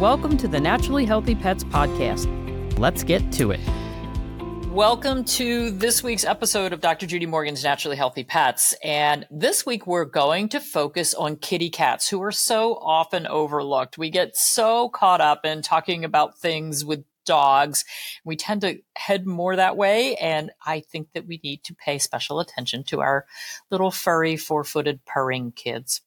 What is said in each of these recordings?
Welcome to the Naturally Healthy Pets Podcast. Let's get to it. Welcome to this week's episode of Dr. Judy Morgan's Naturally Healthy Pets. And this week we're going to focus on kitty cats who are so often overlooked. We get so caught up in talking about things with dogs. We tend to head more that way. And I think that we need to pay special attention to our little furry, four footed purring kids.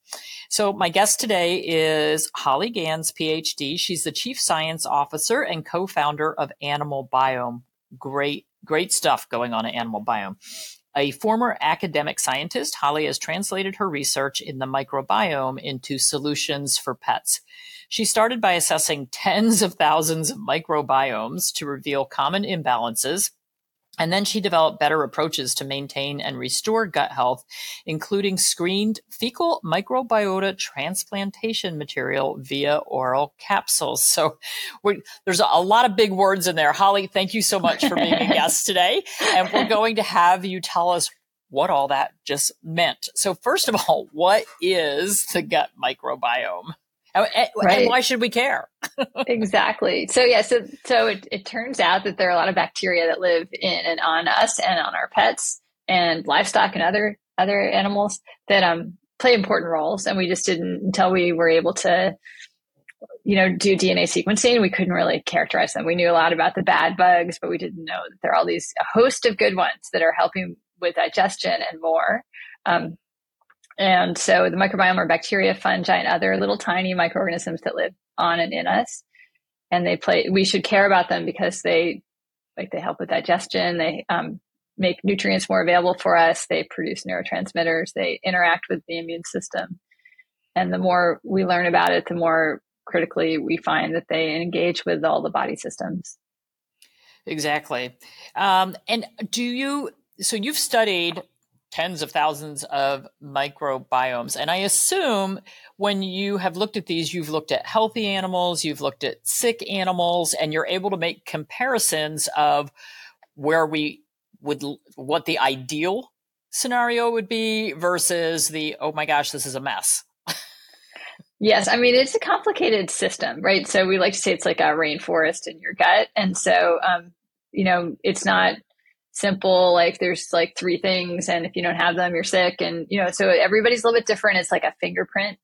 So my guest today is Holly Ganz, PhD. She's the Chief Science Officer and co-founder of AnimalBiome. Great, great stuff going on at AnimalBiome. A former academic scientist, Holly has translated her research in the microbiome into solutions for pets. She started by assessing tens of thousands of microbiomes to reveal common imbalances. And then she developed better approaches to maintain and restore gut health, including screened fecal microbiota transplantation material via oral capsules. So there's a lot of big words in there. Holly, thank you so much for being a guest today. And we're going to have you tell us what all that just meant. So first of all, what is the gut microbiome? And, right. and why should we care? exactly. So yeah, so so it, it turns out that there are a lot of bacteria that live in and on us and on our pets and livestock and other other animals that um play important roles. And we just didn't until we were able to you know, do DNA sequencing, we couldn't really characterize them. We knew a lot about the bad bugs, but we didn't know that there are all these a host of good ones that are helping with digestion and more. Um, and so the microbiome are bacteria, fungi, and other little tiny microorganisms that live on and in us. And they play, we should care about them because they, like, they help with digestion. They um, make nutrients more available for us. They produce neurotransmitters. They interact with the immune system. And the more we learn about it, the more critically we find that they engage with all the body systems. Exactly. Um, and do you, so you've studied tens of thousands of microbiomes. And I assume when you have looked at these, you've looked at healthy animals, you've looked at sick animals, and you're able to make comparisons of where we would, what the ideal scenario would be versus the, oh my gosh, this is a mess. Yes, I mean it's a complicated system, right? So we like to say it's like a rainforest in your gut, and so um, you know it's not simple like there's like three things and if you don't have them you're sick and you know so everybody's a little bit different. It's like a fingerprint.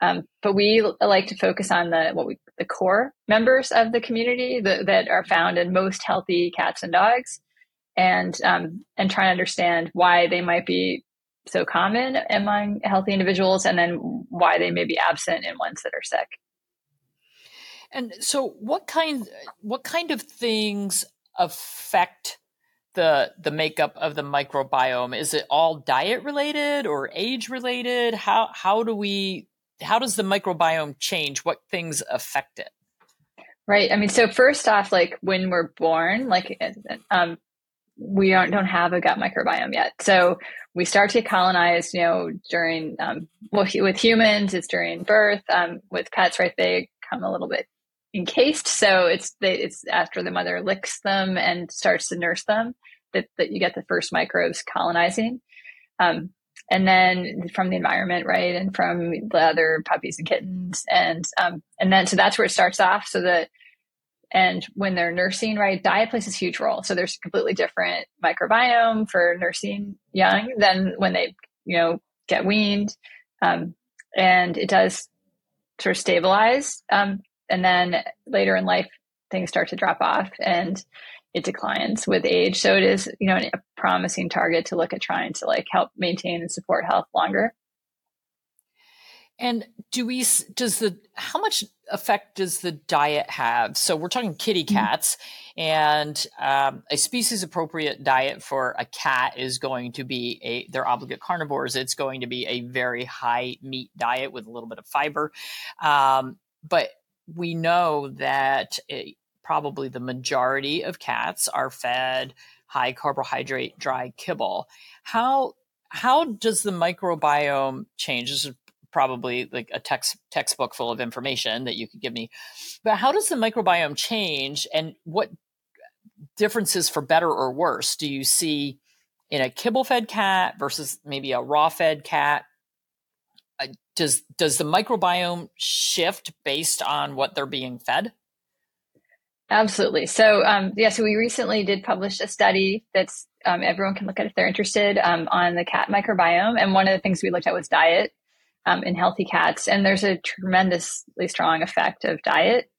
Um, but we like to focus on the what we the core members of the community that, are found in most healthy cats and dogs and um, and try to understand why they might be so common among healthy individuals and then why they may be absent in ones that are sick. And so what kind what kind of things affect the the makeup of the microbiome? Is it all diet related or age related? How how do we how does the microbiome change? What things affect it? Right. I mean, so first off, like when we're born, like um, we don't don't have a gut microbiome yet. So we start to colonize, you know, during um, well, with humans, it's during birth. Um, with pets, right, they come a little bit encased. So it's it's after the mother licks them and starts to nurse them that, that you get the first microbes colonizing. Um, and then from the environment, right, and from the other puppies and kittens, and um, and then so that's where it starts off. So that and when they're nursing, right, diet plays a huge role. So there's a completely different microbiome for nursing young than when they, you know, get weaned, um, and it does sort of stabilize. Um, and then later in life, things start to drop off, and it declines with age. So it is, you know, a promising target to look at trying to like help maintain and support health longer. And do we, does the, how much effect does the diet have? So we're talking kitty mm-hmm. cats mm-hmm. and um, a species appropriate diet for a cat is going to be a, they're obligate carnivores. It's going to be a very high meat diet with a little bit of fiber. Um, but we know that a, probably the majority of cats are fed high carbohydrate dry kibble. How how does the microbiome change? This is probably like a text textbook full of information that you could give me. But how does the microbiome change and what differences for better or worse do you see in a kibble fed cat versus maybe a raw fed cat? Does does the microbiome shift based on what they're being fed? Absolutely. So um, yeah, so we recently did publish a study that's um, everyone can look at if they're interested um, on the cat microbiome, and one of the things we looked at was diet um, in healthy cats, and there's a tremendously strong effect of diet.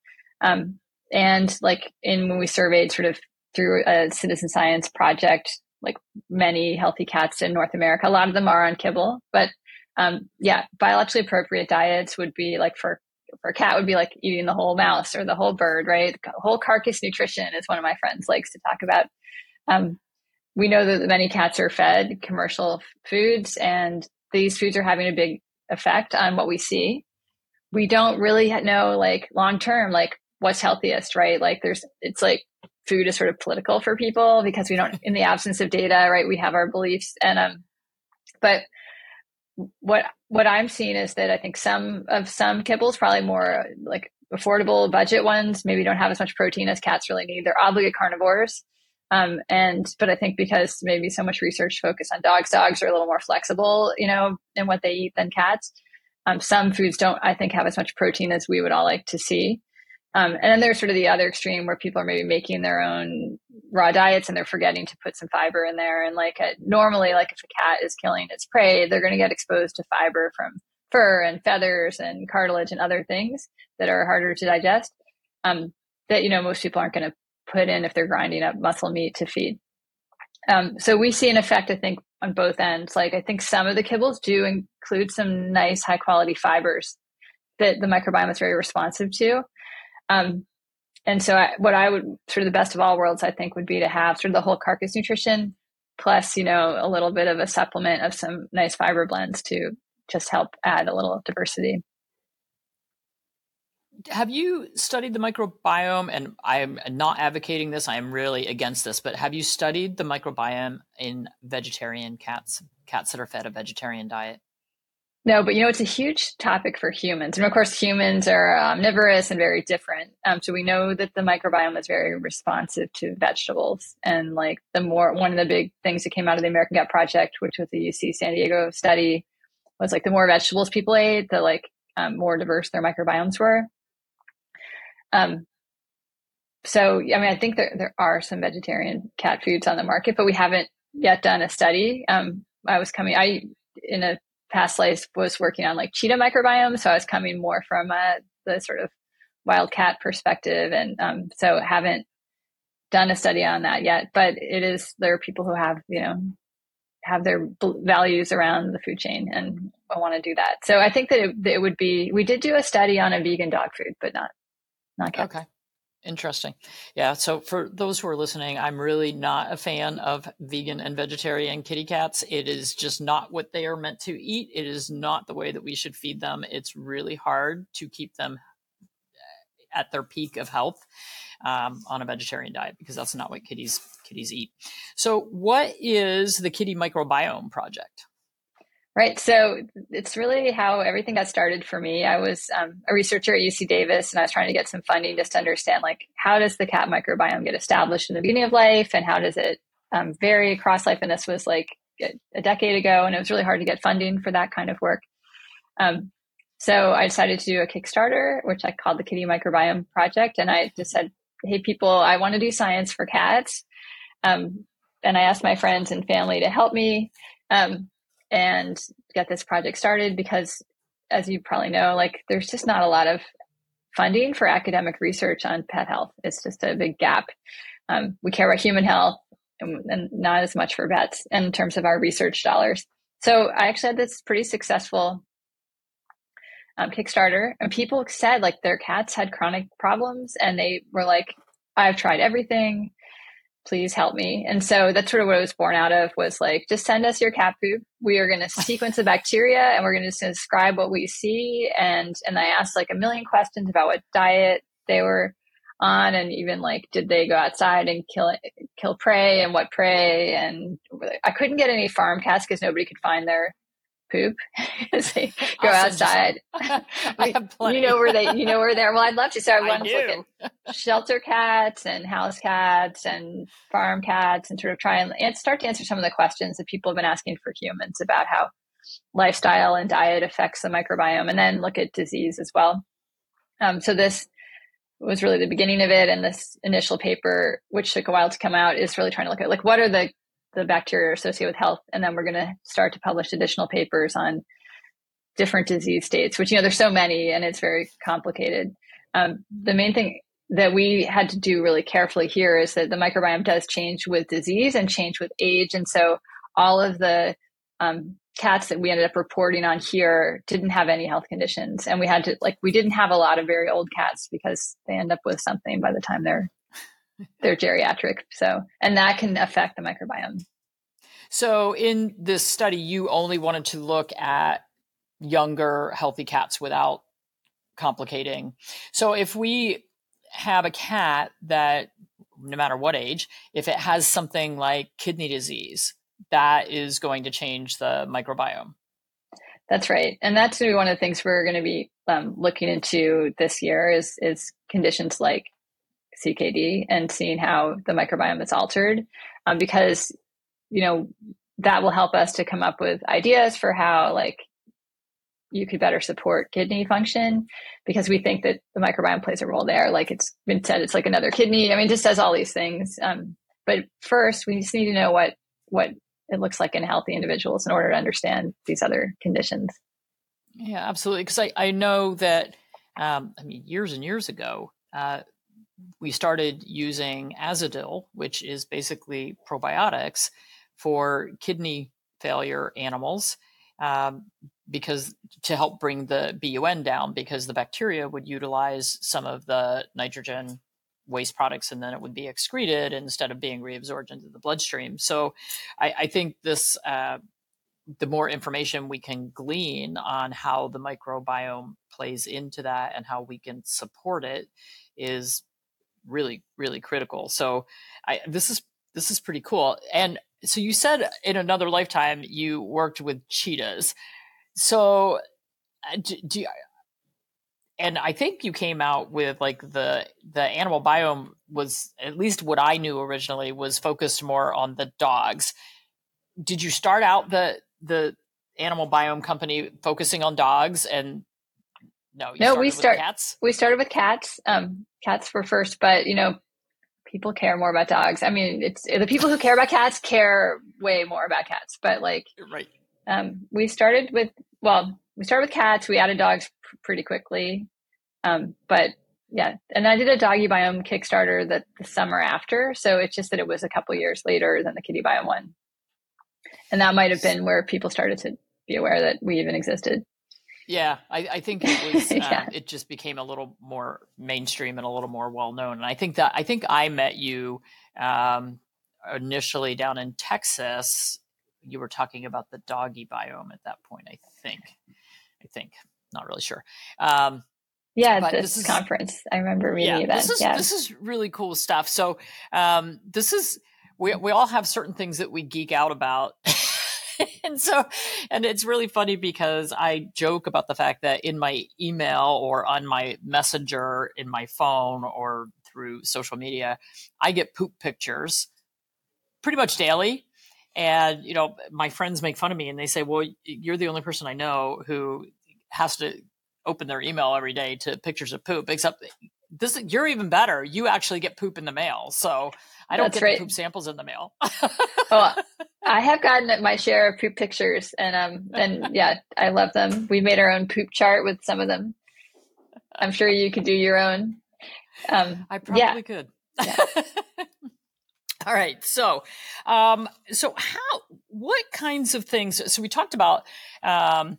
Um, and like in when we surveyed sort of through a citizen science project, like many healthy cats in North America, a lot of them are on kibble, but um, yeah, biologically appropriate diets would be like for for a cat would be like eating the whole mouse or the whole bird, right? Whole carcass nutrition is one of my friends likes to talk about. Um, we know that many cats are fed commercial foods, and these foods are having a big effect on what we see. We don't really know, like long term, like what's healthiest, right? Like there's, it's like food is sort of political for people because we don't, in the absence of data, right? We have our beliefs, and um, but what what I'm seeing is that I think some of some kibbles, probably more like affordable budget ones, maybe don't have as much protein as cats really need. They're obligate carnivores. Um, and but I think because maybe so much research focused on dogs, dogs are a little more flexible, you know, in what they eat than cats. Um, some foods don't, I think, have as much protein as we would all like to see. Um, and then there's sort of the other extreme where people are maybe making their own raw diets and they're forgetting to put some fiber in there. And like a, normally, like if a cat is killing its prey, they're going to get exposed to fiber from fur and feathers and cartilage and other things that are harder to digest. Um, that you know most people aren't going to put in if they're grinding up muscle meat to feed. Um, so we see an effect, I think, on both ends. Like I think some of the kibbles do include some nice high quality fibers that the microbiome is very responsive to. Um, and so I, what I would sort of the best of all worlds, I think would be to have sort of the whole carcass nutrition plus, you know, a little bit of a supplement of some nice fiber blends to just help add a little diversity. Have you studied the microbiome? And I'm not advocating this, I am really against this, but have you studied the microbiome in vegetarian cats, cats that are fed a vegetarian diet? No, but you know, it's a huge topic for humans. And of course, humans are omnivorous and very different. Um, so we know that the microbiome is very responsive to vegetables. And like the more, one of the big things that came out of the American Gut Project, which was the UC San Diego study, was like the more vegetables people ate, the like um, more diverse their microbiomes were. Um, so, I mean, I think there, there are some vegetarian cat foods on the market, but we haven't yet done a study. Um, I was coming, I, in a past life was working on like cheetah microbiome. So I was coming more from uh, the sort of wildcat perspective. And um, so haven't done a study on that yet, but it is, there are people who have, you know, have their values around the food chain and I want to do that. So I think that it, that it, would be, we did do a study on a vegan dog food, but not, not cats. Okay. Interesting. Yeah. So for those who are listening, I'm really not a fan of vegan and vegetarian kitty cats. It is just not what they are meant to eat. It is not the way that we should feed them. It's really hard to keep them uh, at their peak of health um, on a vegetarian diet because that's not what kitties kitties eat. So, what is the Kitty Microbiome Project? Right. So it's really how everything got started for me. I was um, a researcher at UC Davis and I was trying to get some funding just to understand like how does the cat microbiome get established in the beginning of life and how does it um, vary across life? And this was like a decade ago and it was really hard to get funding for that kind of work. Um, so I decided to do a Kickstarter, which I called the Kitty Microbiome Project. And I just said, hey, people, I want to do science for cats. Um, and I asked my friends and family to help me. Um, and get this project started because as you probably know like there's just not a lot of funding for academic research on pet health. It's just a big gap. Um, we care about human health and, and, not as much for vets in terms of our research dollars. So i actually had this pretty successful um, kickstarter and people said like their cats had chronic problems and they were like i've tried everything please help me. And so that's sort of what I was born out of was like, just send us your cat poop. We are going to sequence the bacteria and we're going to describe what we see. And, and I asked like a million questions about what diet they were on and even like, did they go outside and kill, kill prey and what prey? And I couldn't get any farm cats because nobody could find their poop as they go outside. I have plenty. you know where they, you know where they're. Well, I'd love to. So I want to look at shelter cats and house cats and farm cats and sort of try and, and start to answer some of the questions that people have been asking for humans about how lifestyle and diet affects the microbiome, and then look at disease as well. Um, so this was really the beginning of it, and this initial paper, which took a while to come out, is really trying to look at like what are the the bacteria associated with health, and then we're going to start to publish additional papers on different disease states. Which you know there's so many, and it's very complicated. Um, the main thing that we had to do really carefully here is that the microbiome does change with disease and change with age, and so all of the um, cats that we ended up reporting on here didn't have any health conditions and we had to like we didn't have a lot of very old cats because they end up with something by the time they're they're geriatric so and that can affect the microbiome. So in this study you only wanted to look at younger healthy cats without complicating. So if we have a cat that no matter what age if it has something like kidney disease that is going to change the microbiome. That's right, and that's going to be one of the things we're going to be um, looking into this year is is conditions like CKD and seeing how the microbiome is altered, um, because you know that will help us to come up with ideas for how like you could better support kidney function because we think that the microbiome plays a role there. Like it's been said, it's like another kidney. I mean, just does all these things. Um, but first, we just need to know what what it looks like in healthy individuals in order to understand these other conditions. Yeah, absolutely. Because I, I know that, um, I mean, years and years ago, uh, we started using Azodyl, which is basically probiotics for kidney failure animals, um, because to help bring the BUN down, because the bacteria would utilize some of the nitrogen waste products and then it would be excreted instead of being reabsorbed into the bloodstream. So I, I think this, uh, the more information we can glean on how the microbiome plays into that and how we can support it is really, really critical. So I, this is, this is pretty cool. And so you said in another lifetime you worked with cheetahs. So uh, do, do and I think you came out with like the the animal biome was at least what I knew originally was focused more on the dogs. Did you start out the the animal biome company focusing on dogs and no no we start cats we started with cats um cats were first but you know people care more about dogs i mean it's the people who care about cats care way more about cats but like right um we started with well we started with cats. We added dogs pr- pretty quickly. Um, but yeah, and I did a doggy biome Kickstarter that the summer after. So it's just that it was a couple years later than the kitty biome one. And that might have been where people started to be aware that we even existed. Yeah, I, I think it was. Yeah. It just became a little more mainstream and a little more well known. And I think that I think I met you um, initially down in Texas. You were talking about the doggy biome at that point. I think. I think. Not really sure. Um, yeah, this, this is, conference. I remember reading yeah, that. This is yeah. this is really cool stuff. So um, this is we we all have certain things that we geek out about. and so and it's really funny because I joke about the fact that in my email or on my messenger in my phone or through social media, I get poop pictures pretty much daily and, you know, my friends make fun of me and they say, well, you're the only person I know who has to open their email every day to pictures of poop, except this, you're even better. You actually get poop in the mail. So I don't That's get right. poop samples in the mail. oh, I have gotten my share of poop pictures and, um, and yeah, I love them. We made our own poop chart with some of them. I'm sure you could do your own. Um, I probably yeah. could. Yeah. All right. So, um, so how, what kinds of things? So we talked about, um,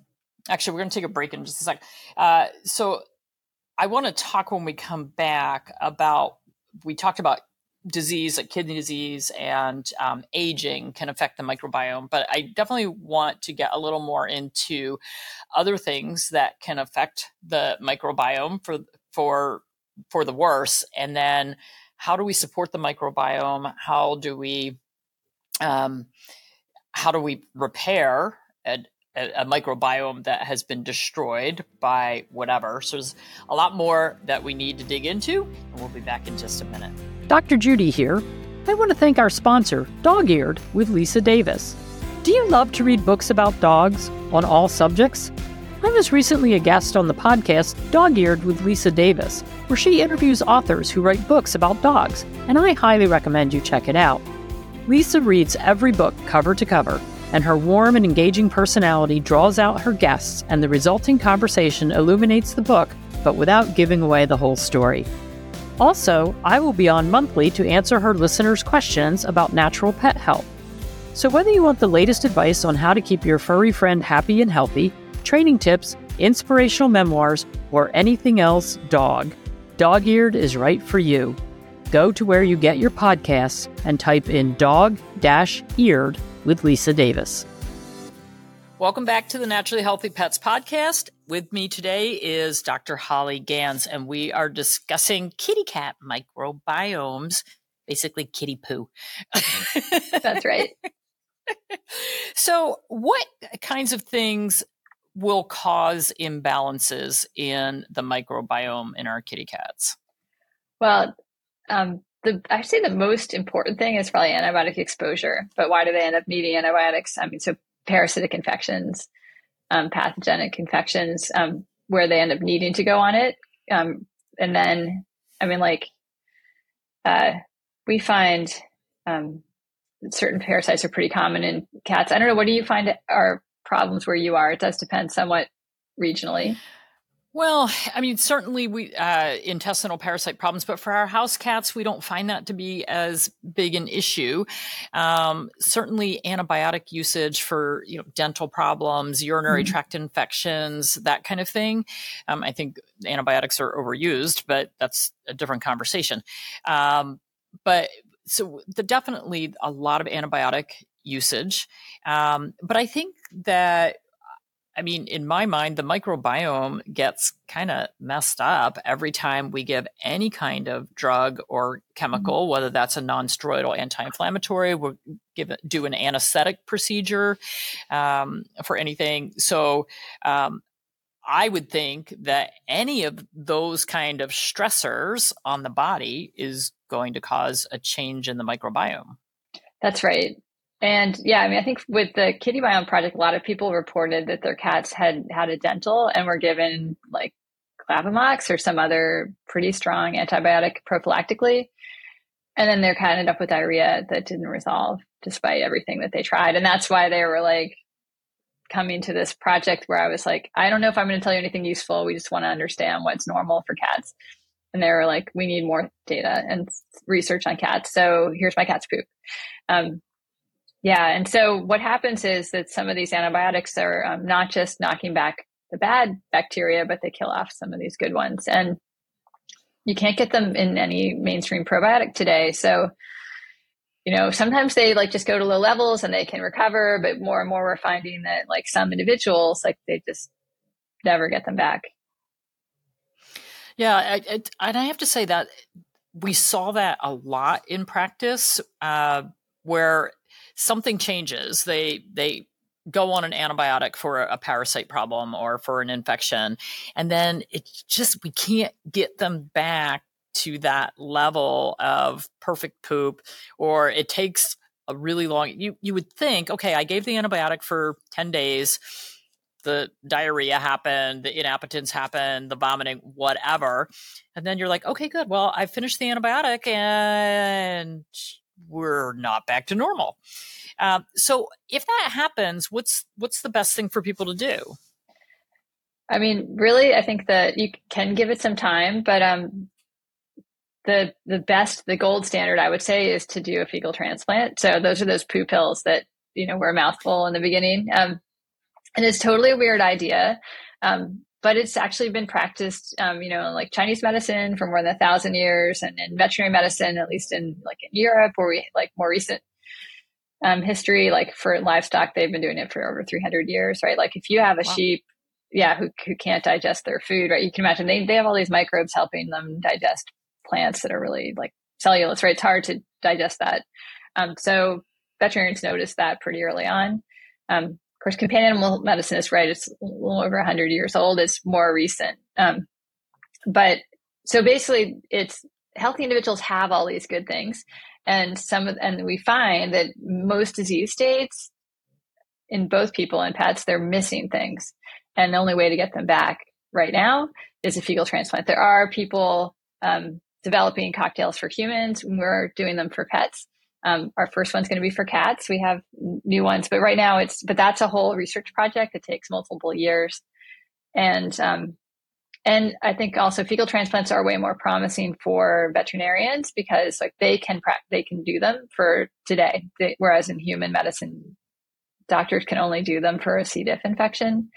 actually, we're going to take a break in just a sec. Uh, so I want to talk when we come back about, we talked about disease like kidney disease and um, aging can affect the microbiome but i definitely want to get a little more into other things that can affect the microbiome for for for the worse and then how do we support the microbiome? How do we um, how do we repair a, a, microbiome that has been destroyed by whatever? So there's a lot more that we need to dig into, and we'll be back in just a minute. Dr. Judy here. I want to thank our sponsor, Dog Eared, with Lisa Davis. Do you love to read books about dogs on all subjects? I was recently a guest on the podcast Dog Eared with Lisa Davis, where she interviews authors who write books about dogs, and I highly recommend you check it out. Lisa reads every book cover to cover, and her warm and engaging personality draws out her guests, and the resulting conversation illuminates the book, but without giving away the whole story. Also, I will be on monthly to answer her listeners' questions about natural pet health. So, whether you want the latest advice on how to keep your furry friend happy and healthy, training tips, inspirational memoirs, or anything else dog, Dog Eared is right for you. Go to where you get your podcasts and type in dog eared with Lisa Davis. Welcome back to the Naturally Healthy Pets podcast. With me today is Dr. Holly Ganz, and we are discussing kitty cat microbiomes, basically kitty poo. That's right. so, what kinds of things will cause imbalances in the microbiome in our kitty cats? Well, um, the I'd say the most important thing is probably antibiotic exposure. But why do they end up needing antibiotics? I mean, so parasitic infections, um, pathogenic infections, um, where they end up needing to go on it. Um, and then, I mean, like, uh, we find um, certain parasites are pretty common in cats. I don't know. What do you find are problems where you are? It does depend somewhat regionally. Well, I mean, certainly we uh, intestinal parasite problems, but for our house cats, we don't find that to be as big an issue. Um, certainly, antibiotic usage for you know dental problems, urinary mm-hmm. tract infections, that kind of thing. Um, I think antibiotics are overused, but that's a different conversation. Um, but so the, definitely a lot of antibiotic usage, um, but I think that I mean, in my mind, the microbiome gets kind of messed up every time we give any kind of drug or chemical, mm-hmm. whether that's a non-steroidal anti-inflammatory, we give it, do an anesthetic procedure um, for anything. So, um, I would think that any of those kind of stressors on the body is going to cause a change in the microbiome. That's right. And yeah, I mean, I think with the Kitty Biome Project, a lot of people reported that their cats had had a dental and were given like Clavamox or some other pretty strong antibiotic prophylactically. And then their cat ended up with diarrhea that didn't resolve despite everything that they tried. And that's why they were like coming to this project where I was like, I don't know if I'm going to tell you anything useful. We just want to understand what's normal for cats. And they were like, we need more data and research on cats. So here's my cat's poop. Um, yeah. And so what happens is that some of these antibiotics are um, not just knocking back the bad bacteria, but they kill off some of these good ones. And you can't get them in any mainstream probiotic today. So, you know, sometimes they like just go to low levels and they can recover, but more and more we're finding that like some individuals, like they just never get them back. Yeah. I, I, and I have to say that we saw that a lot in practice uh, where something changes. They they go on an antibiotic for a parasite problem or for an infection, and then it's just we can't get them back to that level of perfect poop, or it takes a really long. You you would think, okay, I gave the antibiotic for ten days. The diarrhea happened, the inappetence happened, the vomiting, whatever. And then you're like, okay, good. Well, I finished the antibiotic and we're not back to normal. Uh, so if that happens, what's what's the best thing for people to do? I mean, really, I think that you can give it some time, but um, the the best, the gold standard, I would say, is to do a fecal transplant. So those are those poo pills that you know were a mouthful in the beginning, um, and it's totally a weird idea. Um, but it's actually been practiced, um, you know, in like Chinese medicine for more than a thousand years, and in veterinary medicine, at least in like in Europe, where we like more recent um, history, like for livestock, they've been doing it for over 300 years, right? Like if you have a wow. sheep, yeah, who, who can't digest their food, right? You can imagine they, they have all these microbes helping them digest plants that are really like cellulose, right? It's hard to digest that. Um, so veterinarians noticed that pretty early on. Um, of course, companion animal medicine is right. It's a little over 100 years old. It's more recent. Um, but so basically, it's healthy individuals have all these good things and some of and we find that most disease states in both people and pets, they're missing things. And the only way to get them back right now is a fecal transplant. There are people um, developing cocktails for humans. We're doing them for pets. Um, our first one's going to be for cats. We have new ones, but right now it's, but that's a whole research project. It takes multiple years. And, um, and I think also fecal transplants are way more promising for veterinarians because like they can pra- they can do them for today, they, whereas in human medicine, doctors can only do them for a C. diff infection.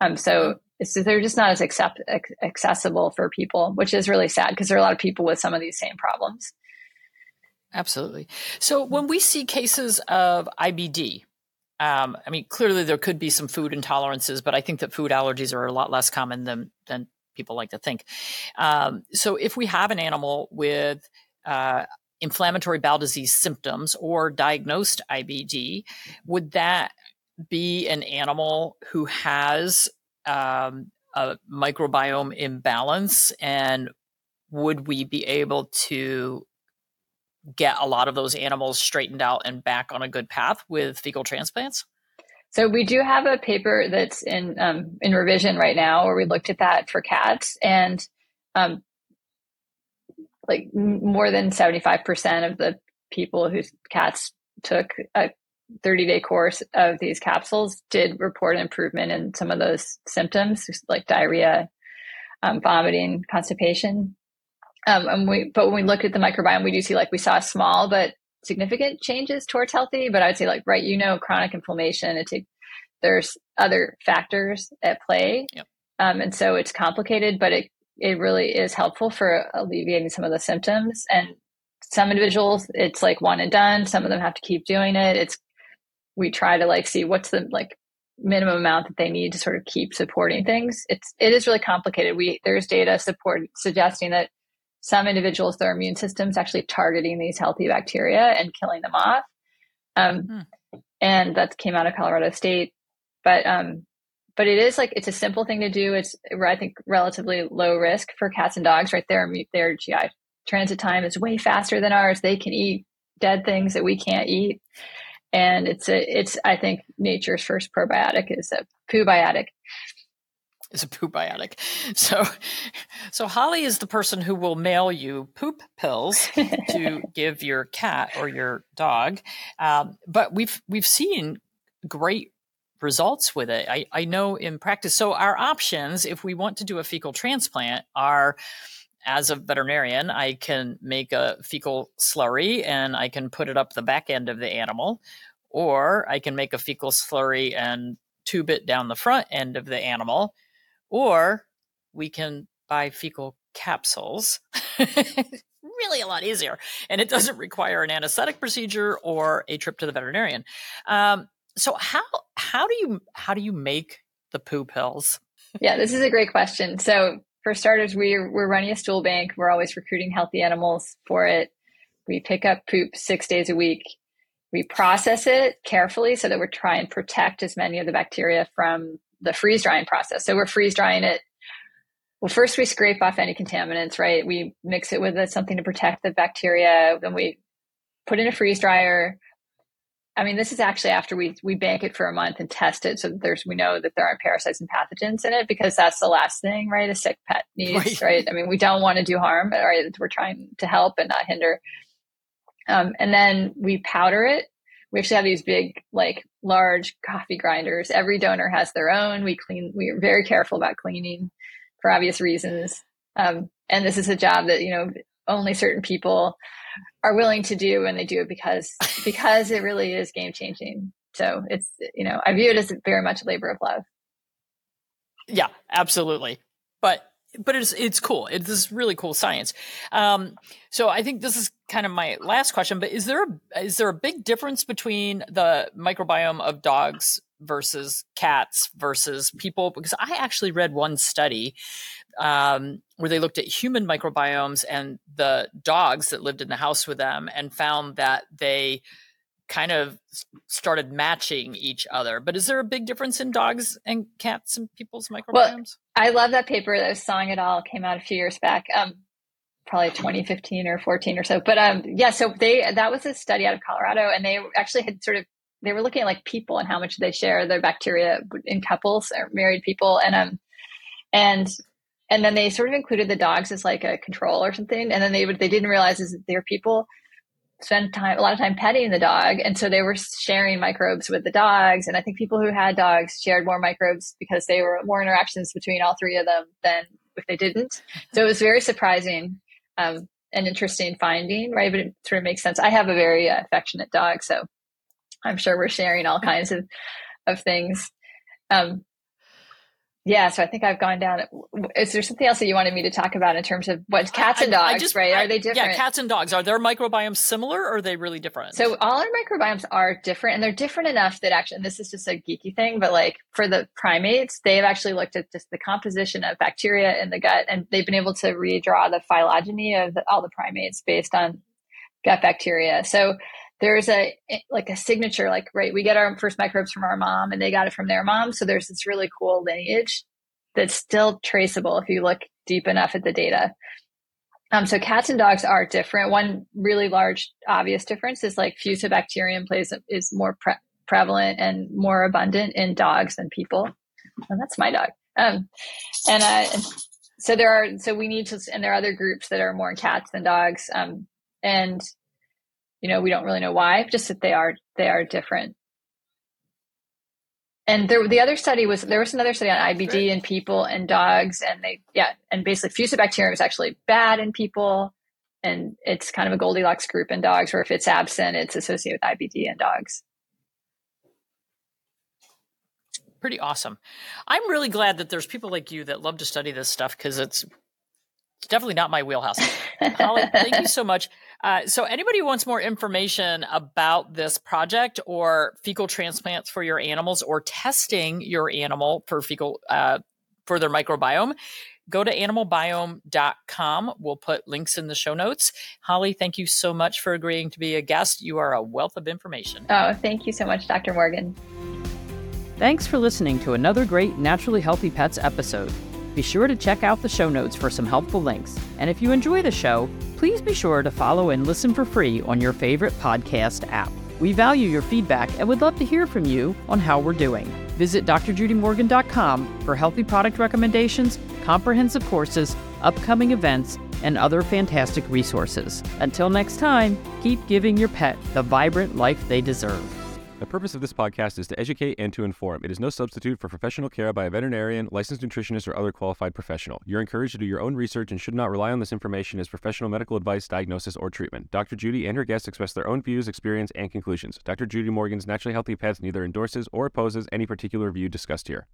Um, so they're just not as accept, accessible for people, which is really sad because there are a lot of people with some of these same problems. Absolutely. So when we see cases of IBD, um, I mean, clearly there could be some food intolerances, but I think that food allergies are a lot less common than than people like to think. Um, so if we have an animal with uh, inflammatory bowel disease symptoms or diagnosed IBD, would that be an animal who has um, a microbiome imbalance and would we be able to get a lot of those animals straightened out and back on a good path with fecal transplants? So we do have a paper that's in um, in revision right now, where we looked at that for cats, and um, like more than seventy five percent of the people whose cats took a 30 day course of these capsules did report improvement in some of those symptoms like diarrhea um, vomiting constipation um, and we but when we look at the microbiome we do see like we saw small but significant changes towards healthy but i would say like right you know chronic inflammation it take, there's other factors at play yep. um, and so it's complicated but it it really is helpful for alleviating some of the symptoms and some individuals it's like one and done some of them have to keep doing it it's we try to like see what's the like minimum amount that they need to sort of keep supporting things. It's it is really complicated. We there's data support suggesting that some individuals their immune system's actually targeting these healthy bacteria and killing them off. Um, hmm. and that came out of Colorado State. But um, but it is like it's a simple thing to do. It's I think relatively low risk for cats and dogs. Right there, their GI transit time is way faster than ours. They can eat dead things that we can't eat and it's a it's I think nature's first probiotic is a poobiotic. Is a poobiotic. So, so Holly is the person who will mail you poop pills to give your cat or your dog. Um, but we've we've seen great results with it. I, I know in practice. So our options, if we want to do a fecal transplant, are as a veterinarian, I can make a fecal slurry and I can put it up the back end of the animal, or I can make a fecal slurry and tube it down the front end of the animal, or we can buy fecal capsules. really a lot easier, and it doesn't require an anesthetic procedure or a trip to the veterinarian. Um, so how how do you how do you make the poo pills? yeah, this is a great question. So for starters, we're, we're running a stool bank. We're always recruiting healthy animals for it. We pick up poop six days a week. We process it carefully so that we're trying to protect as many of the bacteria from the freeze drying process. So we're freeze drying it. Well, first we scrape off any contaminants, right? We mix it with something to protect the bacteria. Then we put in a freeze dryer. I mean, this is actually after we we bank it for a month and test it, so that there's we know that there aren't parasites and pathogens in it because that's the last thing, right? A sick pet needs, right? right? I mean, we don't want to do harm, right? We're trying to help and not hinder. Um, and then we powder it. We actually have these big, like large coffee grinders. Every donor has their own. We clean. We are very careful about cleaning for obvious reasons. Um, and this is a job that you know only certain people are willing to do and they do it because because it really is game changing so it's you know i view it as very much a labor of love yeah absolutely but but it's it's cool. It's this really cool science. Um, so i think this is kind of my last question but is there a is there a big difference between the microbiome of dogs versus cats versus people? Because i actually read one study um, where they looked at human microbiomes and the dogs that lived in the house with them and found that they kind of started matching each other. But is there a big difference in dogs and cats and people's microbiomes? Well, I love that paper that was Song et al. came out a few years back. Um, probably 2015 or 14 or so. But um, yeah, so they that was a study out of Colorado, and they actually had sort of they were looking at like people and how much they share their bacteria in couples or married people, and um, and and then they sort of included the dogs as like a control or something, and then they would they didn't realize is that their people spend time a lot of time petting the dog. And so they were sharing microbes with the dogs. And i think people who had dogs shared more microbes because they were more interactions between all three of them than if they didn't. So it was very surprising um, an interesting finding right? But it sort of makes sense. I have a very uh, affectionate dog so i'm sure we're sharing all kinds of of things. Um, yeah, so I think I've gone down. Is there something else that you wanted me to talk about in terms of what cats and dogs, I, I just, right? Are they different? Yeah, cats and dogs. Are their microbiomes similar or are they really different? So all our microbiomes are different and they're different enough that actually, and this is just a geeky thing, but like for the primates, they've actually looked at just the composition of bacteria in the gut and they've been able to redraw the phylogeny of the, all the primates based on gut bacteria. So there's a like a signature like right we get our first microbes from our mom and they got it from their mom. So there's this really cool lineage that's still traceable if you look deep enough at the data. Um, so cats and dogs are different. One really large obvious difference is like fusobacterium plays is more pre- prevalent and more abundant in dogs than people. And that's my dog. Um, and uh, so there are so we need to and there are other groups that are more in cats than dogs. Um, and you know we don't really know why just that they are they are different and there the other study was there was another study on ibd in people and dogs and they yeah and basically fusobacterium is actually bad in people and it's kind of a goldilocks group in dogs where if it's absent it's associated with ibd in dogs pretty awesome i'm really glad that there's people like you that love to study this stuff because it's it's definitely not my wheelhouse. Holly, thank you so much. Uh, so, anybody who wants more information about this project or fecal transplants for your animals or testing your animal for fecal uh, for their microbiome, go to animalbiome.com. We'll put links in the show notes. Holly, thank you so much for agreeing to be a guest. You are a wealth of information. Oh, thank you so much, Dr. Morgan. Thanks for listening to another great Naturally Healthy Pets episode. Be sure to check out the show notes for some helpful links. And if you enjoy the show, please be sure to follow and listen for free on your favorite podcast app. We value your feedback and would love to hear from you on how we're doing. Visit drjudymorgan.com for healthy product recommendations, comprehensive courses, upcoming events, and other fantastic resources. Until next time, keep giving your pet the vibrant life they deserve. The purpose of this podcast is to educate and to inform. It is no substitute for professional care by a veterinarian, licensed nutritionist, or other qualified professional. You're encouraged to do your own research and should not rely on this information as professional medical advice, diagnosis, or treatment. Dr. Judy and her guests express their own views, experience, and conclusions. Dr. Judy Morgan's Naturally Healthy Pets neither endorses or opposes any particular view discussed here.